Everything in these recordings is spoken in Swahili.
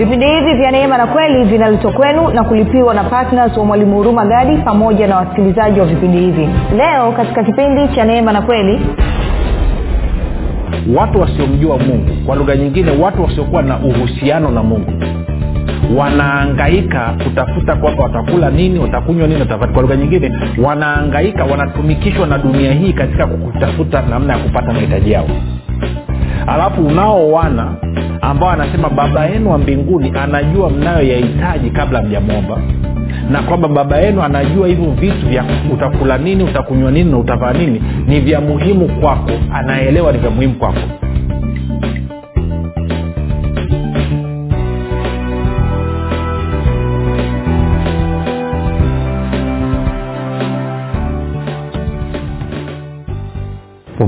vipindi hivi vya neema na kweli vinaletwa kwenu na kulipiwa na ptns wa mwalimu huruma gadi pamoja na wasikilizaji wa vipindi hivi. Leo katika kipindi cha neema na kweli watu wasiomjua mungu kwa lugha nyingine watu wasiokuwa na uhusiano na mungu. Wanaangaika kutafuta kwamba watakula nini watakunywa nini watapata kwa lugha nyingine wanaangaika wanatumikishwa na dunia hii katika kutafuta namna ya kupata mahitaji yao. Alafu unao wana ambao anasema baba yenu wa mbinguni anajua mnayoyahitaji kabla mjamwomba. Na kwamba baba yenu anajua hivyo vitu vya utakula nini utakunywa nini na utavaa nini ni vya muhimu kwako anaelewa ni vya muhimu kwako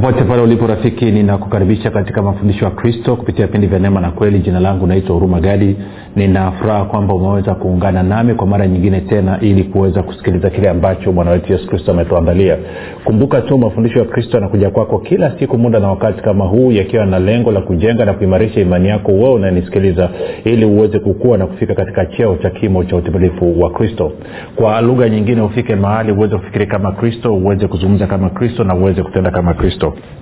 popote pale ulipo rafiki ninakukaribisha katika mafundisho ya kristo kupitia vipindi vya neema na kweli. Jina langu naitwa huruma gadi. Ninafuraha kwamba umeweza kuungana nami kwa mara nyingine tena ili kuweza kusikiliza kile ambacho bwana wetu yesu kristo ametuandalia. Kumbuka tu mafundisho ya kristo yanakuja kwako kila siku muda na wakati kama huu yakiwa na lengo la kujenga na kuimarisha imani yako wewe unanisikiliza ili uweze kukua na kufika katika cheo cha kimo cha utimilifu wa kristo. Kwa lugha nyingine ufike mahali uweze kufikiri kama kristo uweze kuzungumza kama kristo na uweze kutenda kama kristo world.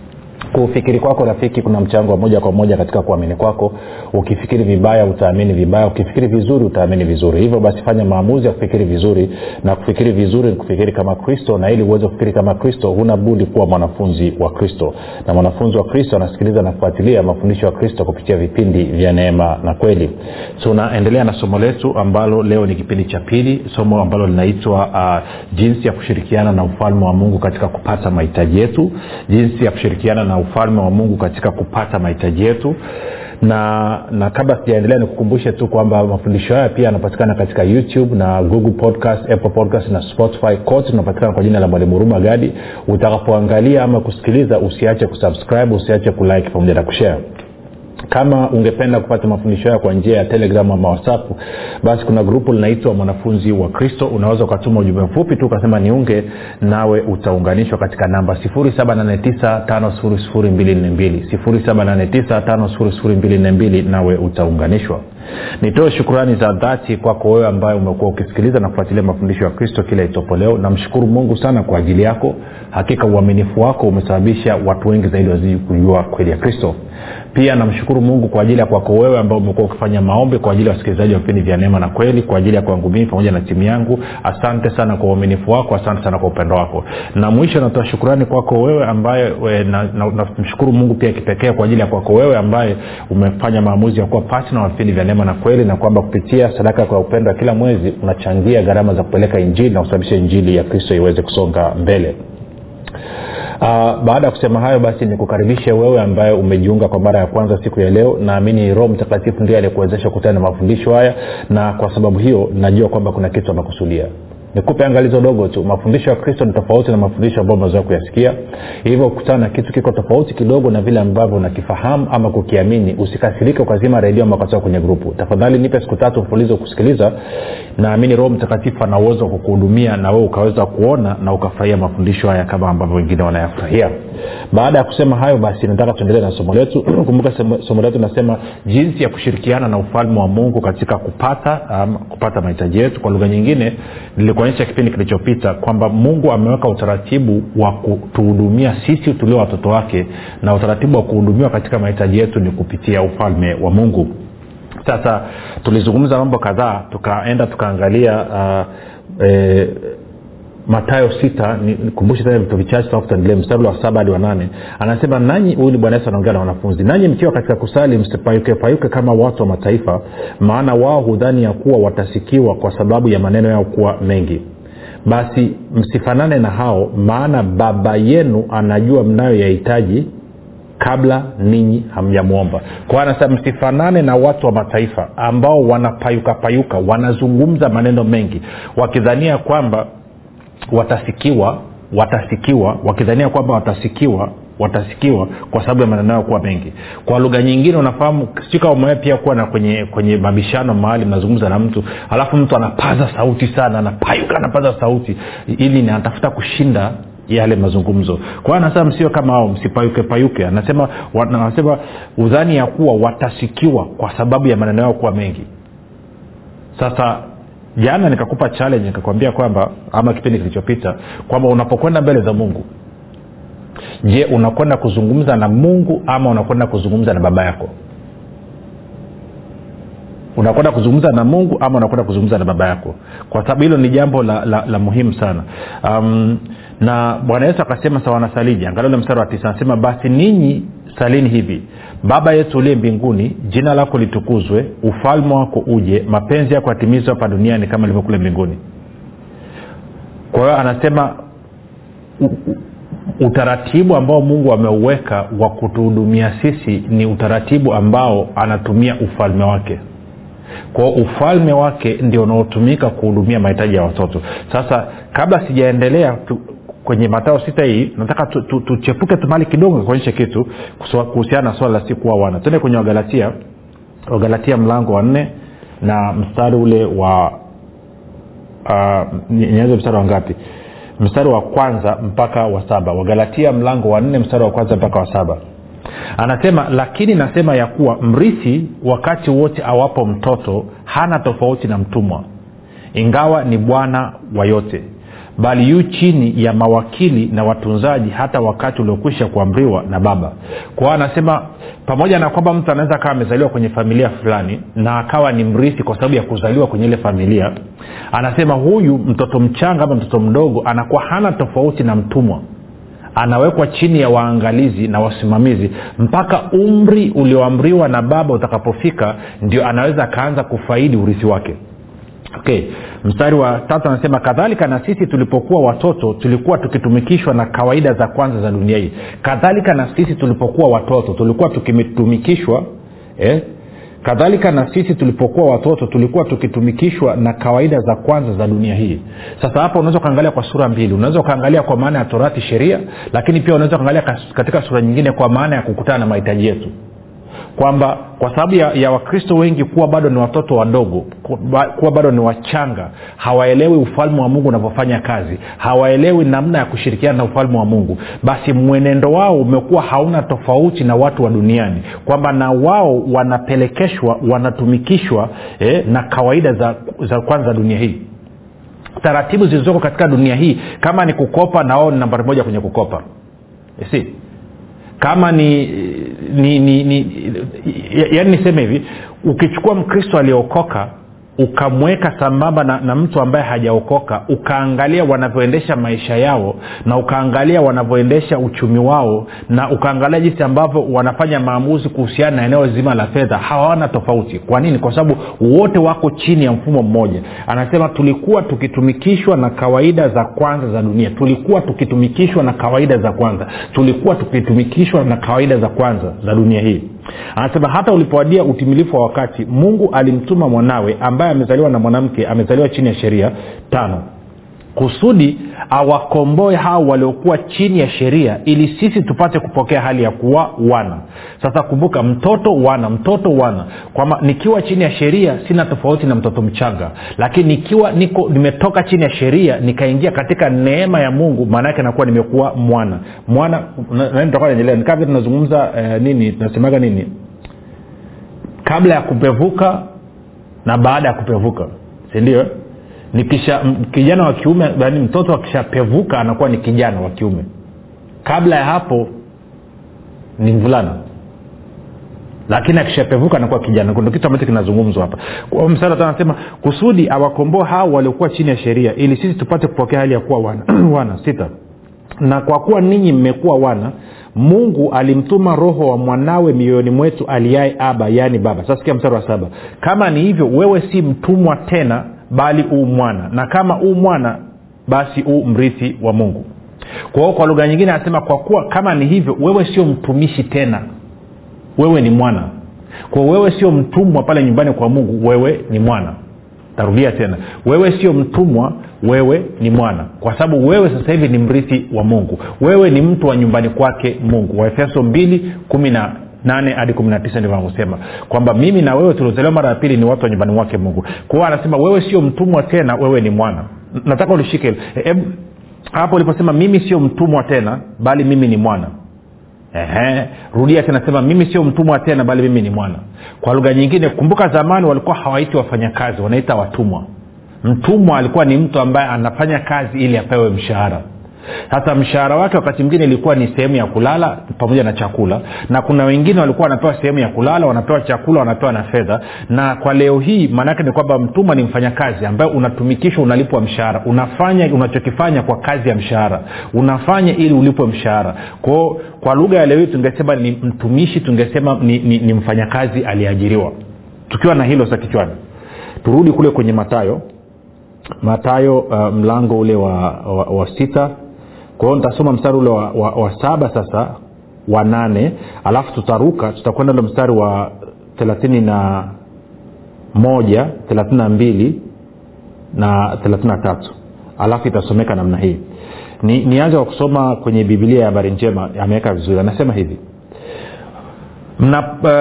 Kufikiri kwako rafiki kuna mchango wa moja kwa moja katika kuamini kwako. Ukifikiri vibaya utaamini vibaya. Ukifikiri vizuri utaamini vizuri. Hivyo basi fanya maamuzi ya kufikiri vizuri. Na kufikiri vizuri ni kufikiri kama kristo na ili uweze kufikiri kama kristo huna budi kuwa mwanafunzi wa kristo. Na mwanafunzi wa kristo anasikiliza na kufuatilia mafundisho ya kristo kupitia vipindi vya neema na kweli. Tunaendelea so, na somo letu ambalo leo ni kipindi cha pili somo ambalo linaitwa uh, jinsi ya kushirikiana na ufalme wa mungu katika kupata mahitaji yetu. Jinsi ya kushirikiana na ufalme wa mungu katika kupata mahitaji yetu. Na na kabla sijaendelea nikukumbushe tu kwamba mafundisho haya pia yanapatikana katika youtube na google podcast apple podcast na spotify. Kote tunapatikana kwa jina la mwalimu huruma gadi. Utakapoangalia ama kusikiliza usiache kusubscribe usiache kulike pamoja na kushare kama ungependa kupata mafundisho hayo kwa njia ya telegram ama whatsapp basi kuna grupu linaitwa mwanafunzi wa kristo. Unaweza ukatuma ujumbe mfupi tu ukasema niunge nawe utaunganishwa katika namba 7895242 nawe utaunganishwa. Nitoe shukurani za dhati kwako wewe ambaye umekuwa ukisikiliza na kufuatilia mafundisho ya kristo kila itopo leo. Namshukuru mungu sana kwa ajili yako. Hakika uaminifu wako umesababisha watu wengi zaidi wazidi kujua kweli ya kristo. Pia namshukuru mungu kwa ajili ya kwako wewe ambao umekuwa ukifanya maombi kwa ajili ya wasikilizaji wa vipindi vya neema na kweli kwa ajili ya kwangu mimi pamoja na timu yangu. Asante sana kwa uaminifu wako asante sana kwa upendo wako. Na mwisho natoa shukurani kwako wewe ambaye we, namshukuru na, na mungu pia kipekee kwa ajili ya kwako wewe ambaye umefanya maamuzi ya kuwa patna wa vipindi vya neema na kweli na kwamba kupitia sadaka kwa upendo wa kila mwezi unachangia gharama za kupeleka injili na kusababisha injili ya kristo iweze kusonga mbele Uh, baada ya kusema hayo basi nikukaribishe wewe ambaye umejiunga kwa mara ya kwanza siku ya leo. Naamini roho mtakatifu ndiye aliyekuwezesha kukutana na mafundisho haya na kwa sababu hiyo najua kwamba kuna kitu amekusudia nikupe angalizo dogo tu. Mafundisho ya kristo ni tofauti na mafundisho ambayo umezoea kuyasikia. Hivyo kukutana na kitu kiko tofauti kidogo na vile ambavyo unakifahamu ama kukiamini usikasirike ukazima redio ama kwenye grupu. Tafadhali nipe siku tatu mfulizo kusikiliza. Naamini roho mtakatifu ana uwezo wa kukuhudumia na wewe ukaweza kuona na ukafurahia mafundisho haya kama ambavyo wengine wanayafurahia. Baada ya kusema hayo basi nataka tuendelee na somo letu. Kumbuka somo letu nasema jinsi ya kushirikiana na ufalme wa mungu katika kupata um, kupata mahitaji yetu. Kwa lugha nyingine nilikuonyesha kipindi kilichopita kwamba mungu ameweka utaratibu wa kutuhudumia sisi tulio watoto wake na utaratibu wa kuhudumiwa katika mahitaji yetu ni kupitia ufalme wa mungu. Sasa tulizungumza mambo kadhaa tukaenda tukaangalia uh, e, matayo sita nikumbushe tena vitu vichache tutaendelea mstari wa saba hadi wa nane. Anasema nanyi huyu ni bwana yesu anaongea na wanafunzi nanyi mkiwa katika kusali msipayukepayuke kama watu wa mataifa maana wao hudhani ya kuwa watasikiwa kwa sababu ya maneno yao kuwa mengi. Basi msifanane na hao maana baba yenu anajua mnayoyahitaji kabla ninyi hamjamwomba kwa anasema msifanane na watu wa mataifa ambao wanapayukapayuka wanazungumza maneno mengi wakidhania kwamba watasikiwa watasikiwa wakidhania kwamba watasikiwa watasikiwa kwa sababu ya maneno yao kuwa mengi. Kwa lugha nyingine unafahamu sika umewee pia kuwa na kwenye kwenye mabishano mahali mnazungumza na mtu alafu mtu anapaza sauti sana anapayuka anapaza sauti ili anatafuta kushinda yale mazungumzo. Kwa hiyo anasema msio kama hao msipayuke payuke. Anasema anasema udhani ya kuwa watasikiwa kwa sababu ya maneno yao kuwa mengi. Sasa jana nikakupa challenge nikakwambia kwamba ama kipindi kilichopita kwamba unapokwenda mbele za mungu je unakwenda kuzungumza na mungu ama unakwenda kuzungumza na baba yako unakwenda kuzungumza na mungu ama unakwenda kuzungumza na baba yako? Kwa sababu hilo ni jambo la, la, la muhimu sana. Um, na bwana yesu akasema sawanasaliji na angalia mstari wa tisa anasema basi ninyi salini hivi. Baba yetu uliye mbinguni jina lako litukuzwe ufalme wako uje mapenzi yako yatimizwe hapa duniani kama ilivyokule mbinguni. Kwa hiyo anasema utaratibu ambao mungu ameuweka wa kutuhudumia sisi ni utaratibu ambao anatumia ufalme wake kwao ufalme wake ndio unaotumika kuhudumia mahitaji ya watoto. Sasa kabla sijaendelea kwenye matao sita hii nataka tuchepuke tu, tu, tu tumali kidogo kuonyeshe kitu kuhusiana na swala la siku wa wana. Tuende kwenye wagalatia. Wagalatia mlango wa nne na mstari ule wa uh, nianze mstari wa ngapi? Mstari wa kwanza mpaka wa saba. Wagalatia mlango wa nne mstari wa kwanza mpaka wa saba anasema lakini nasema ya kuwa mrithi wakati wote awapo mtoto hana tofauti na mtumwa ingawa ni bwana wa yote bali yu chini ya mawakili na watunzaji hata wakati uliokwisha kuamriwa na baba. Kwao anasema pamoja na kwamba mtu anaweza akawa amezaliwa kwenye familia fulani na akawa ni mrithi kwa sababu ya kuzaliwa kwenye ile familia anasema huyu mtoto mchanga ama mtoto mdogo anakuwa hana tofauti na mtumwa anawekwa chini ya waangalizi na wasimamizi mpaka umri ulioamriwa na baba utakapofika ndio anaweza akaanza kufaidi urithi wake okay mstari wa tatu anasema kadhalika na sisi tulipokuwa watoto tulikuwa tukitumikishwa na kawaida za kwanza za dunia hii kadhalika na sisi tulipokuwa watoto tulikuwa tukitumikishwa eh? Kadhalika na sisi tulipokuwa watoto tulikuwa tukitumikishwa na kawaida za kwanza za dunia hii. Sasa hapa unaweza ukaangalia kwa sura mbili. Unaweza ukaangalia kwa maana ya torati sheria lakini pia unaweza ukaangalia katika sura nyingine kwa maana ya kukutana na mahitaji yetu kwamba kwa sababu ya, ya wakristo wengi kuwa bado ni watoto wadogo kuwa bado ni wachanga hawaelewi ufalme wa mungu unavyofanya kazi hawaelewi namna ya kushirikiana na ufalme wa mungu basi mwenendo wao umekuwa hauna tofauti na watu wa duniani kwamba na wao wanapelekeshwa wanatumikishwa eh, na kawaida za, za kwanza dunia hii. Taratibu zilizoko katika dunia hii kama ni kukopa na wao ni nambari moja kwenye kukopa. Si kama ni ni, ni, ni yaani niseme hivi ukichukua mkristo aliyeokoka ukamweka sambamba na, na mtu ambaye hajaokoka ukaangalia wanavyoendesha maisha yao na ukaangalia wanavyoendesha uchumi wao na ukaangalia jinsi ambavyo wanafanya maamuzi kuhusiana na eneo zima la fedha hawana tofauti. Kwa nini? Kwa sababu wote wako chini ya mfumo mmoja. Anasema tulikuwa tukitumikishwa na kawaida za kwanza za dunia. Tulikuwa tukitumikishwa na kawaida za kwanza. Tulikuwa tukitumikishwa na kawaida za kwanza za dunia hii anasema hata ulipowadia utimilifu wa wakati mungu alimtuma mwanawe ambaye amezaliwa na mwanamke amezaliwa chini ya sheria tano kusudi awakomboe hao waliokuwa chini ya sheria ili sisi tupate kupokea hali ya kuwa wana. Sasa kumbuka mtoto wana mtoto wana. Kwamba nikiwa chini ya sheria sina tofauti na mtoto mchanga. Lakini nikiwa niko nimetoka chini ya sheria nikaingia katika neema ya mungu maanaake nakuwa nimekuwa mwana. Mwana nitakuwa nikaa vile tunazungumza eh, nini tunasemaga nini? Kabla ya kupevuka na baada ya kupevuka. Sindio nikisha kijana wa kiume yani mtoto akishapevuka anakuwa ni kijana wa kiume. Kabla ya hapo ni mvulana. Lakini akishapevuka anakuwa kijana. Ndo kitu ambacho kinazungumzwa hapa. Msara anasema kusudi awakomboa hao waliokuwa chini ya sheria ili sisi tupate kupokea hali ya kuwa wana, wana. Sita. Na kwa kuwa ninyi mmekuwa wana mungu alimtuma roho wa mwanawe mioyoni mwetu aliaye aba yaani baba. Sasa sikia mstari wa saba. Kama ni hivyo wewe si mtumwa tena bali uu mwana. Na kama uu mwana basi uu mrithi wa mungu. Kwa hiyo kwa lugha nyingine anasema kwa kuwa kama ni hivyo wewe sio mtumishi tena. Wewe ni mwana. Kwa wewe sio mtumwa pale nyumbani kwa mungu wewe ni mwana. Tarudia tena. Wewe sio mtumwa wewe ni mwana. Kwa sababu wewe sasa hivi ni mrithi wa mungu. Wewe ni mtu wa nyumbani kwake mungu. Waefeso mbili kumi na nane hadi kumi na tisa ndivyo anavyosema. Kwamba mimi na wewe tuliozaliwa mara ya pili ni watu wa nyumbani mwake mungu. Kwao anasema wewe sio mtumwa tena wewe ni mwana. Nataka ulishike e, hapo uliposema mimi sio mtumwa tena bali mimi ni mwana. Ehe. rudia tena mimi sio mtumwa tena bali mimi ni mwana. Kwa lugha nyingine kumbuka zamani walikuwa hawaiti wafanyakazi wanaita watumwa. Mtumwa alikuwa ni mtu ambaye anafanya kazi ili apewe mshahara sasa mshahara wake wakati mwingine ilikuwa ni sehemu ya kulala pamoja na chakula. Na kuna wengine walikuwa wanapewa sehemu ya kulala wanapewa chakula wanapewa na fedha. Na kwa leo hii maanaake ni kwamba mtumwa ni mfanyakazi ambaye unatumikishwa unalipwa mshahara. Unafanya unachokifanya kwa kazi ya mshahara. Unafanya ili ulipwe mshahara. Kwao kwa lugha ya leo hii tungesema ni mtumishi tungesema ni, ni, ni mfanyakazi aliyeajiriwa. Tukiwa na hilo sa kichwani. Turudi kule kwenye matayo matayo uh, mlango ule wa, wa, wa sita kwa hiyo nitasoma mstari ule wa, wa, wa saba sasa wa nane alafu tutaruka tutakwenda ule mstari wa thelathini na moja thelathini na mbili na thelathini na tatu. Alafu itasomeka namna hii. Ni, nianze kwa kusoma kwenye bibilia ya habari njema ameweka vizuri. Anasema hivi.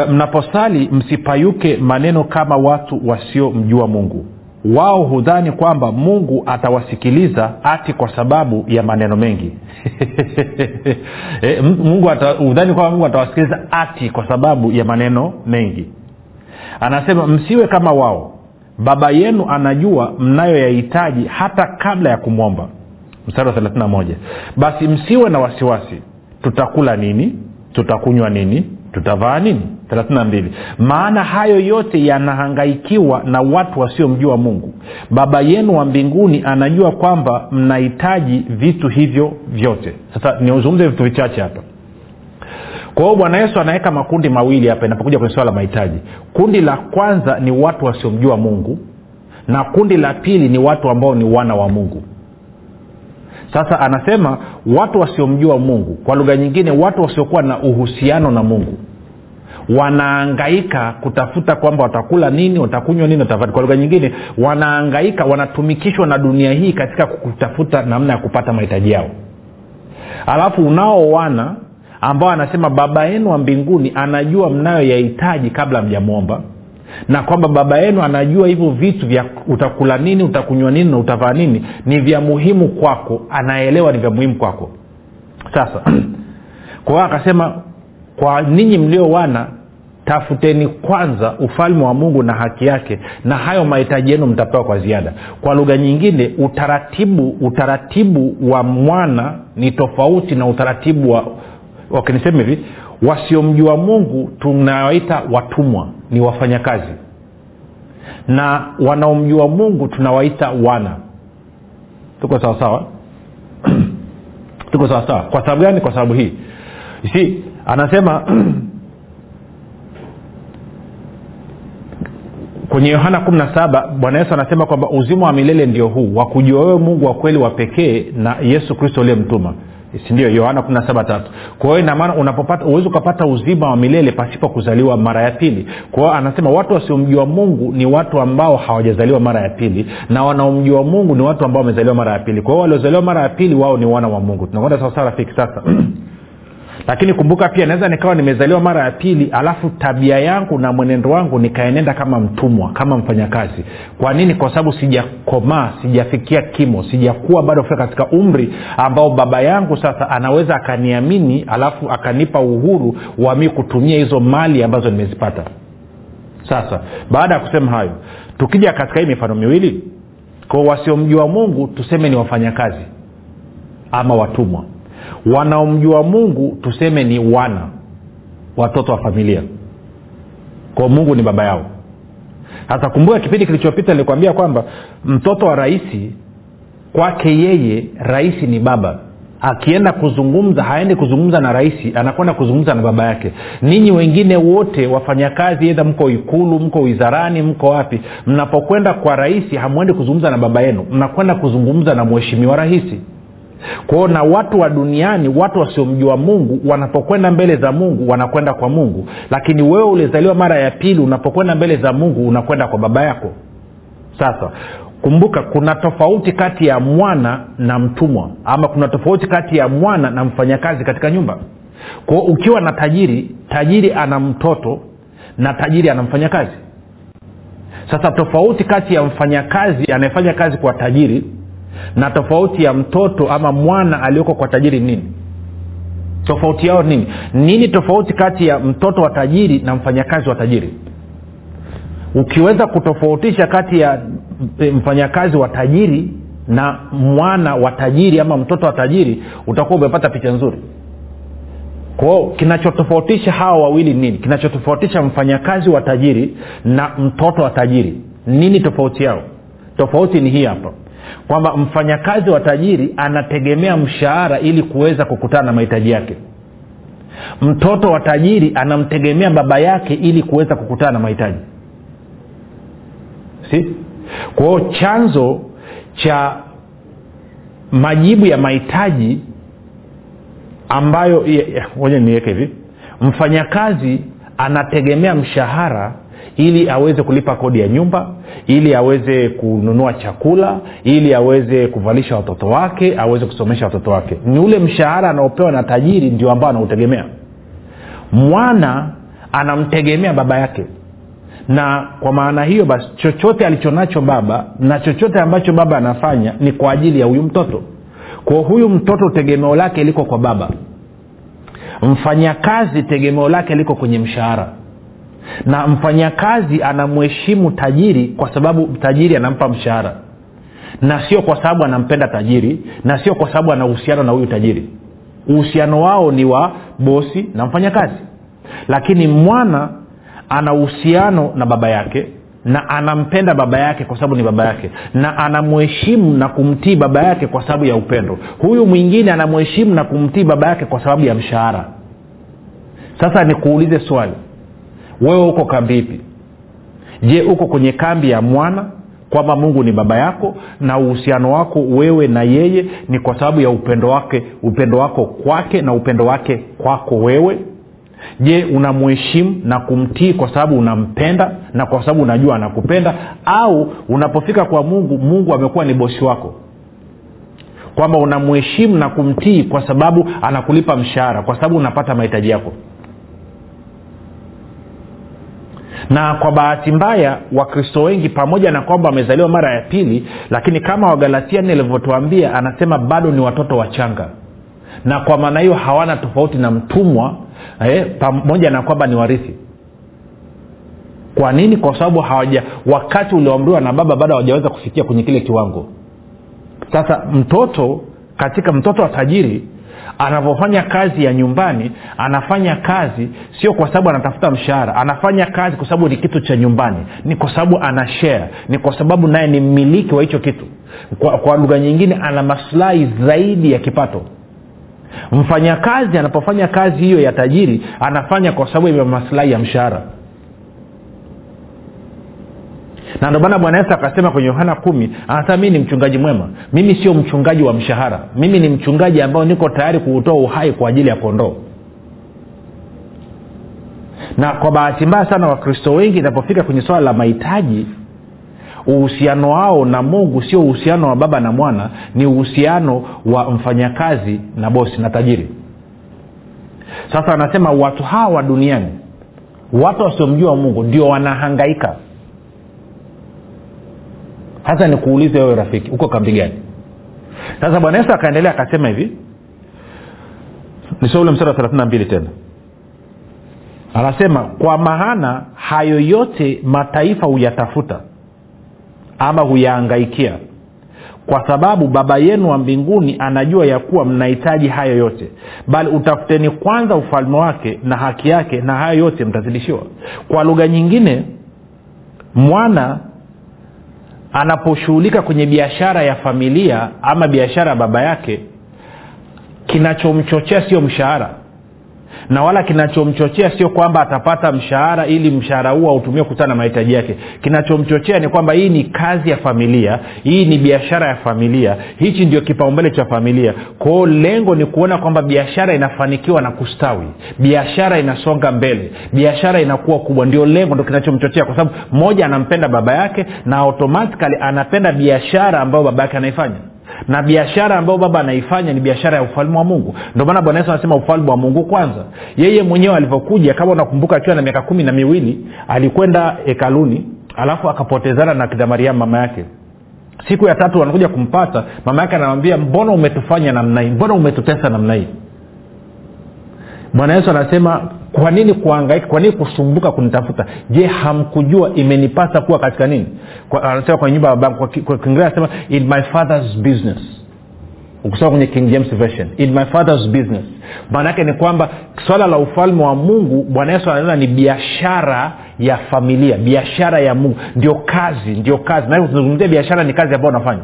Mnaposali uh, msipayuke maneno kama watu wasiomjua mungu wao hudhani kwamba mungu atawasikiliza ati kwa sababu ya maneno mengi. E, mungu hudhani kwamba mungu atawasikiliza ati kwa sababu ya maneno mengi. Anasema msiwe kama wao. Baba yenu anajua mnayoyahitaji hata kabla ya kumwomba. Mstari wa 31 basi msiwe na wasiwasi. Tutakula nini? Tutakunywa nini? Tutavaa nini 32 maana hayo yote yanahangaikiwa na watu wasiomjua mungu. Baba yenu wa mbinguni anajua kwamba mnahitaji vitu hivyo vyote. Sasa niuzungumze vitu vichache hapa. Kwa hiyo bwana yesu anaweka makundi mawili hapa inapokuja kwenye swala la mahitaji. Kundi la kwanza ni watu wasiomjua mungu na kundi la pili ni watu ambao ni wana wa mungu. Sasa anasema watu wasiomjua mungu. Kwa lugha nyingine watu wasiokuwa na uhusiano na mungu wanaangaika kutafuta kwamba watakula nini watakunywa nini watafati kwa lugha nyingine wanaangaika wanatumikishwa na dunia hii katika kutafuta namna ya kupata mahitaji yao. Alafu unaowana ambao anasema baba yenu wa mbinguni anajua mnayoyahitaji kabla mjamwomba na kwamba baba yenu anajua hivyo vitu vya utakula nini utakunywa nini na utavaa nini ni vya muhimu kwako anaelewa ni vya muhimu kwako. Sasa kwa hiyo akasema kwa ninyi mliowana tafuteni kwanza ufalme wa mungu na haki yake na hayo mahitaji yenu mtapewa kwa ziada. Kwa lugha nyingine utaratibu utaratibu wa mwana ni tofauti na utaratibu wa wakinisema hivi wasiomjua mungu tunawaita watumwa ni wafanyakazi. Na wanaomjua mungu tunawaita wana. Tuko sawasawa tuko sawasawa kwa sababu gani? Kwa sababu hii. Si anasema kwenye yohana 17 bwana yesu anasema kwamba uzima wa milele ndio huu wa kujua wewe mungu wa kweli wa pekee na yesu kristo uliyemtuma. Sindio yohana 17 kwa hiyo inamaana unapopata uwezi ukapata uzima wa milele pasipo kuzaliwa mara ya pili. Kwa anasema watu wasiomjua mungu ni watu ambao hawajazaliwa mara ya pili na wanaomjua mungu ni watu ambao wamezaliwa mara ya pili. Kwa hiyo waliozaliwa mara ya pili wao ni wana wa mungu. Tunakwenda sawasawa rafiki sasa lakini kumbuka pia naweza nikawa nimezaliwa mara ya pili alafu tabia yangu na mwenendo wangu nikaenenda kama mtumwa kama mfanyakazi. Kwa nini? Kwa sababu sijakomaa sijafikia kimo sijakuwa bado kufika katika umri ambao baba yangu sasa anaweza akaniamini alafu akanipa uhuru wa mi kutumia hizo mali ambazo nimezipata. Sasa baada ya kusema hayo tukija katika hii mifano miwili kwa wasiomjua mungu tuseme ni wafanyakazi ama watumwa wanaomjua mungu tuseme ni wana watoto wa familia. Kwa mungu ni baba yao. Sasa kumbuka kipindi kilichopita nilikwambia kwamba mtoto wa rahisi kwake yeye rahisi ni baba. Akienda kuzungumza haendi kuzungumza na rahisi anakwenda kuzungumza na baba yake. Ninyi wengine wote wafanyakazi edha mko ikulu mko wizarani mko wapi mnapokwenda kwa rahisi hamwendi kuzungumza na baba yenu. Mnakwenda kuzungumza na mheshimiwa rahisi kwao na watu wa duniani watu wasiomjua mungu wanapokwenda mbele za mungu wanakwenda kwa mungu. Lakini wewe ulizaliwa mara ya pili unapokwenda mbele za mungu unakwenda kwa baba yako. Sasa kumbuka kuna tofauti kati ya mwana na mtumwa. Ama kuna tofauti kati ya mwana na mfanyakazi katika nyumba. Kwao ukiwa na tajiri tajiri ana mtoto na tajiri ana mfanyakazi. Sasa tofauti kati ya mfanyakazi anayefanya kazi kwa tajiri na tofauti ya mtoto ama mwana aliyoko kwa tajiri nini? Tofauti yao nini? Nini tofauti kati ya mtoto wa tajiri na mfanyakazi wa tajiri? Ukiweza kutofautisha kati ya mfanyakazi wa tajiri na mwana wa tajiri ama mtoto wa tajiri utakuwa umepata picha nzuri. Kwao kinachotofautisha hawa wawili nini? Kinachotofautisha mfanyakazi wa tajiri na mtoto wa tajiri. Nini tofauti yao? Tofauti ni hii hapa kwamba mfanyakazi wa tajiri anategemea mshahara ili kuweza kukutana na mahitaji yake. Mtoto wa tajiri anamtegemea baba yake ili kuweza kukutana na mahitaji. Si? Kwao chanzo cha majibu ya mahitaji ambayo moja niweke hivi. Mfanyakazi anategemea mshahara ili aweze kulipa kodi ya nyumba ili aweze kununua chakula ili aweze kuvalisha watoto wake aweze kusomesha watoto wake. Ni ule mshahara anaopewa na tajiri ndio ambao anautegemea. Mwana anamtegemea baba yake. Na kwa maana hiyo basi chochote alichonacho baba na chochote ambacho baba anafanya ni kwa ajili ya huyu mtoto. Kwa huyu mtoto tegemeo lake liko kwa baba. Mfanyakazi tegemeo lake liko kwenye mshahara na mfanyakazi anamheshimu tajiri kwa sababu tajiri anampa mshahara. Na sio kwa sababu anampenda tajiri na sio kwa sababu ana uhusiano na huyu tajiri. Uhusiano wao ni wa bosi na mfanyakazi. Lakini mwana ana uhusiano na baba yake na anampenda baba yake kwa sababu ni baba yake na anamheshimu na kumtii baba yake kwa sababu ya upendo. Huyu mwingine anamheshimu na kumtii baba yake kwa sababu ya mshahara. Sasa nikuulize swali wewe uko kambi ipi je uko kwenye kambi ya mwana kwamba mungu ni baba yako na uhusiano wako wewe na yeye ni kwa sababu ya upendo wake upendo wako kwake na upendo wake kwako wewe? Je unamuheshimu na kumtii kwa sababu unampenda na kwa sababu unajua anakupenda? Au unapofika kwa mungu mungu amekuwa ni bosi wako? Kwamba unamuheshimu na kumtii kwa sababu anakulipa mshahara kwa sababu unapata mahitaji yako na kwa bahati mbaya wakristo wengi pamoja na kwamba wamezaliwa mara ya pili lakini kama wagalatia nne alivyotuambia anasema bado ni watoto wachanga. Na kwa maana hiyo hawana tofauti na mtumwa eh, pamoja na kwamba ni warithi. Kwa nini? Kwa sababu hawaja wakati ulioamriwa na baba bado hawajaweza kufikia kwenye kile kiwango. Sasa mtoto katika mtoto wa tajiri anavyofanya kazi ya nyumbani anafanya kazi sio kwa sababu anatafuta mshahara anafanya kazi kwa sababu ni kitu cha nyumbani ni kwa sababu ana share ni kwa sababu naye ni mmiliki wa hicho kitu. Kwa, kwa lugha nyingine ana maslahi zaidi ya kipato. Mfanyakazi anapofanya kazi hiyo ya tajiri anafanya kwa sababu ya maslahi ya mshahara na ndio maana bwana yesu akasema kwenye yohana kumi anasema mii ni mchungaji mwema. Mimi sio mchungaji wa mshahara. Mimi ni mchungaji ambao niko tayari kuutoa uhai kwa ajili ya kondoo. Na kwa bahati mbaya sana wakristo wengi inapofika kwenye swala la mahitaji uhusiano wao na mungu sio uhusiano wa baba na mwana ni uhusiano wa mfanyakazi na bosi na tajiri. Sasa anasema watu hawa wa duniani watu wasiomjua mungu ndio wanahangaika hasa nikuulize wewe rafiki uko kambi gani? Sasa bwana yesu akaendelea akasema hivi nisio ule mstari wa thelathini mbili tena. Anasema kwa maana hayo yote mataifa huyatafuta ama huyaangaikia kwa sababu baba yenu wa mbinguni anajua ya kuwa mnahitaji hayo yote. Bali utafuteni kwanza ufalme wake na haki yake na hayo yote mtazidishiwa. Kwa lugha nyingine mwana anaposhughulika kwenye biashara ya familia ama biashara ya baba yake kinachomchochea sio mshahara na wala kinachomchochea sio kwamba atapata mshahara ili mshahara huo autumie kukutana na mahitaji yake. Kinachomchochea ni kwamba hii ni kazi ya familia hii ni biashara ya familia hichi ndio kipaumbele cha familia. Kwao lengo ni kuona kwamba biashara inafanikiwa na kustawi. Biashara inasonga mbele. Biashara inakuwa kubwa. Ndio lengo ndo kinachomchochea kwa sababu mmoja anampenda baba yake na automatikali anapenda biashara ambayo baba yake anaifanya na biashara ambayo baba anaifanya ni biashara ya ufalme wa mungu. Ndio maana bwana yesu anasema ufalme wa mungu kwanza. Yeye mwenyewe alivyokuja kama unakumbuka akiwa na miaka kumi na miwili alikwenda hekaluni alafu akapotezana na kina mariamu mama yake. Siku ya tatu wanakuja kumpata mama yake anamwambia mbona umetufanya namna hii? Mbona umetutesa namna hii? Bwana yesu anasema kwa nini kuangaika kwa nini kusumbuka kunitafuta? Je hamkujua imenipasa kuwa katika nini? Anasema kwenye nyumba ya kwa, ki- kiingereza anasema in my father's business. Ukisoma kwenye king james version in my father's business. Maana yake ni kwamba swala la ufalme wa mungu bwana yesu anaona ni biashara ya familia biashara ya mungu. Ndio kazi ndio kazi. Na kuzungumzia biashara ni kazi ambayo unafanya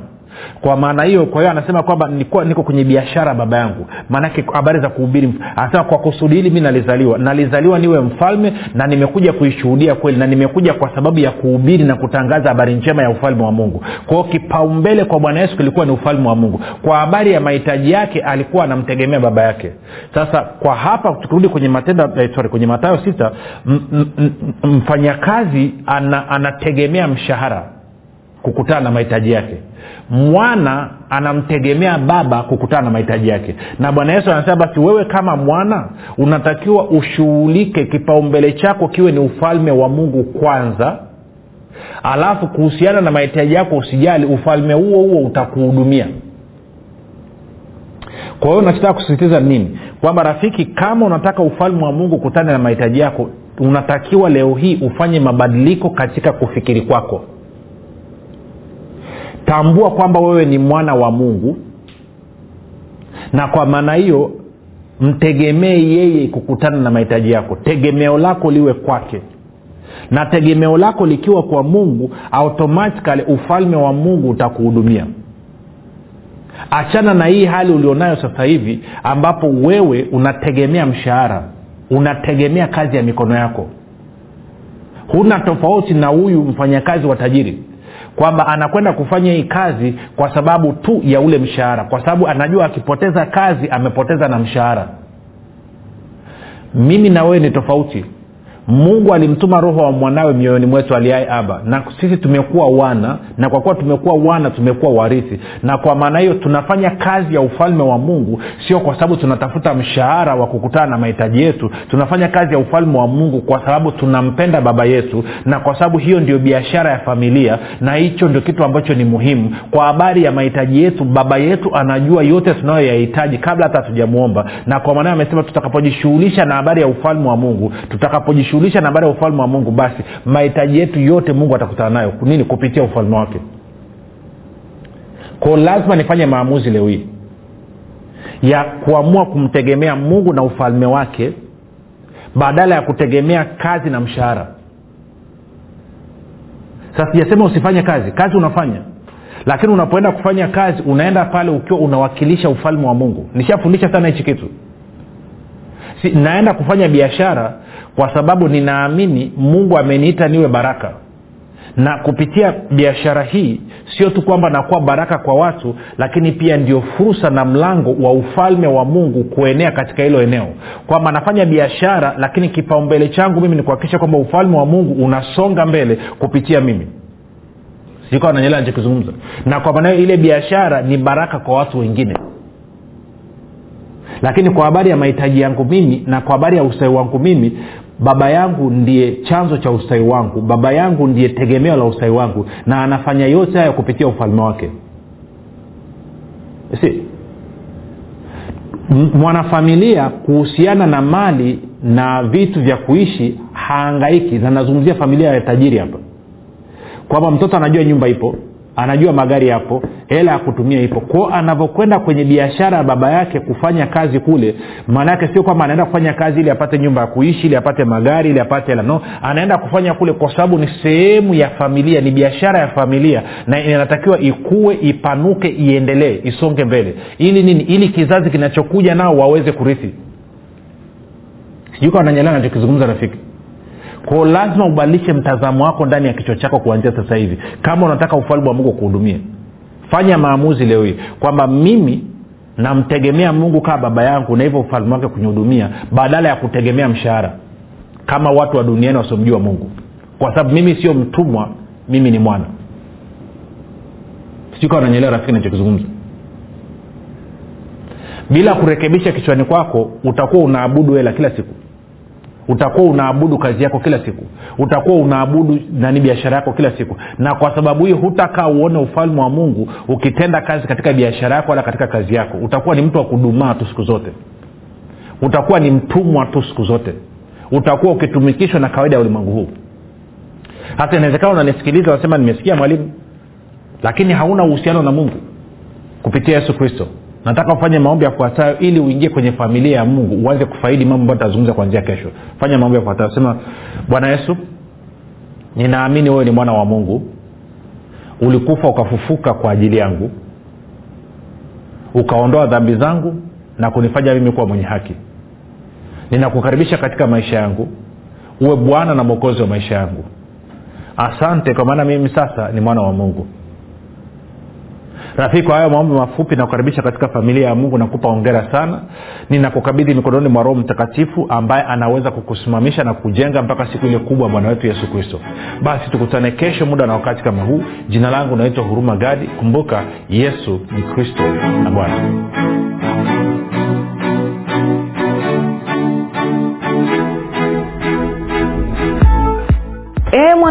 kwa maana hiyo kwa hiyo anasema kwamba nilikuwa niko kwenye biashara baba yangu. Maanake habari za kuhubiri anasema kwa kusudi hili mi nalizaliwa. Nalizaliwa niwe mfalme na nimekuja kuishuhudia kweli na nimekuja kwa sababu ya kuhubiri na kutangaza habari njema ya ufalme wa mungu. Kwa hiyo kipaumbele kwa bwana yesu kilikuwa ni ufalme wa mungu. Kwa habari ya mahitaji yake alikuwa anamtegemea baba yake. Sasa kwa hapa tukirudi kwenye matendo eh, sorry, kwenye matayo sita mfanyakazi ana, anategemea mshahara kukutana na mahitaji yake mwana anamtegemea baba kukutana na mahitaji yake. Na bwana yesu anasema basi wewe kama mwana unatakiwa ushughulike kipaumbele chako kiwe ni ufalme wa mungu kwanza. Alafu kuhusiana na mahitaji yako usijali ufalme huo huo utakuhudumia. Kwa hiyo nachotaka kusisitiza nini? Kwamba rafiki kama unataka ufalme wa mungu kutana na mahitaji yako unatakiwa leo hii ufanye mabadiliko katika kufikiri kwako tambua kwamba wewe ni mwana wa mungu. Na kwa maana hiyo mtegemee yeye kukutana na mahitaji yako. Tegemeo lako liwe kwake. Na tegemeo lako likiwa kwa mungu automatikali ufalme wa mungu utakuhudumia. Achana na hii hali ulionayo sasa hivi ambapo wewe unategemea mshahara. Unategemea kazi ya mikono yako. Huna tofauti na huyu mfanyakazi wa tajiri kwamba anakwenda kufanya hii kazi kwa sababu tu ya ule mshahara kwa sababu anajua akipoteza kazi amepoteza na mshahara. Mimi na wewe ni tofauti mungu alimtuma roho wa mwanawe mioyoni mwetu aliaye aba na sisi tumekuwa wana na kwa kuwa tumekuwa wana tumekuwa warithi. Na kwa maana hiyo tunafanya kazi ya ufalme wa mungu sio kwa sababu tunatafuta mshahara wa kukutana na mahitaji yetu. Tunafanya kazi ya ufalme wa mungu kwa sababu tunampenda baba yetu na kwa sababu hiyo ndio biashara ya familia na hicho ndio kitu ambacho ni muhimu. Kwa habari ya mahitaji yetu baba yetu anajua yote tunayoyahitaji kabla hata hatujamwomba na kwa maana amesema tutakapojishughulisha na habari ya ufalme wa mungu tutakapojishughulisha na habari ya ufalme wa mungu basi mahitaji yetu yote mungu atakutana nayo. Nini? Kupitia ufalme wake. Kwao lazima nifanye maamuzi leo hii ya kuamua kumtegemea mungu na ufalme wake badala ya kutegemea kazi na mshahara. Sasa sijasema usifanye kazi. Kazi unafanya. Lakini unapoenda kufanya kazi unaenda pale ukiwa unawakilisha ufalme wa mungu. Nishafundisha sana hichi kitu si, naenda kufanya biashara kwa sababu ninaamini mungu ameniita niwe baraka. Na kupitia biashara hii sio tu kwamba nakuwa baraka kwa watu lakini pia ndio fursa na mlango wa ufalme wa mungu kuenea katika hilo eneo. Kwamba nafanya biashara lakini kipaumbele changu mimi ni kuhakikisha kwamba ufalme wa mungu unasonga mbele kupitia mimi. Sikawa nanyelea nachokizungumza na kwa maana ile biashara ni baraka kwa watu wengine lakini kwa habari ya mahitaji yangu mimi na kwa habari ya ustawi wangu mimi baba yangu ndiye chanzo cha ustawi wangu. Baba yangu ndiye tegemeo la ustawi wangu na anafanya yote haya kupitia ufalme wake. Si mwanafamilia kuhusiana na mali na vitu vya kuishi haangaiki. Na nazungumzia familia ya tajiri hapa. Kwamba mtoto anajua nyumba ipo anajua magari yapo hela ya kutumia ipo. Kwao anavyokwenda kwenye biashara ya baba yake kufanya kazi kule maana yake sio kwamba anaenda kufanya kazi ili apate nyumba ya kuishi ili apate magari ili apate hela. No anaenda kufanya kule kwa sababu ni sehemu ya familia ni biashara ya familia na inatakiwa ikue ipanuke iendelee isonge mbele. Ili nini? Ili kizazi kinachokuja nao waweze kurithi. Sijui kawa nanyelea nachokizungumza rafiki kwao lazima ubadilishe mtazamo wako ndani ya kichwa chako kuanzia sasa hivi. Kama unataka ufalme wa mungu kuhudumia fanya maamuzi leo hii kwamba mimi namtegemea mungu kama baba yangu na hivyo ufalme wake kunihudumia badala ya kutegemea mshahara kama watu wa duniani wasiomjua mungu. Kwa sababu mimi sio mtumwa mimi ni mwana. Sikawa nanyelewa rafiki nachokizungumza bila kurekebisha kichwani kwako utakuwa unaabudu hela kila siku utakuwa unaabudu kazi yako kila siku utakuwa unaabudu nani biashara yako kila siku. Na kwa sababu hiyo hutakaa uone ufalme wa mungu ukitenda kazi katika biashara yako wala katika kazi yako. Utakuwa ni mtu wa kudumaa tu siku zote. Utakuwa ni mtumwa tu siku zote. Utakuwa ukitumikishwa na kawaida ya ulimwengu huu. Hata inawezekana unanisikiliza unasema nimesikia mwalimu lakini hauna uhusiano na mungu kupitia yesu kristo nataka ufanye maombi yafuatayo ili uingie kwenye familia ya mungu uanze kufaidi mambo ambayo tutazungumza kuanzia kesho. Fanya maombi yafuatayo. Sema bwana yesu ninaamini wewe ni mwana wa mungu. Ulikufa ukafufuka kwa ajili yangu ukaondoa dhambi zangu na kunifanya mimi kuwa mwenye haki. Ninakukaribisha katika maisha yangu uwe bwana na mwokozi wa maisha yangu. Asante kwa maana mimi sasa ni mwana wa mungu rafiki kwa hayo maombi mafupi nakukaribisha katika familia ya mungu nakupa ongera sana. Ninakukabidhi mikononi mwa roho mtakatifu ambaye anaweza kukusimamisha na kujenga mpaka siku ile kubwa bwana wetu yesu kristo. Basi tukutane kesho muda na wakati kama huu. Jina langu naitwa huruma gadi. Kumbuka yesu ni kristo na bwana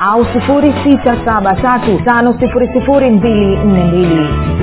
au 6735242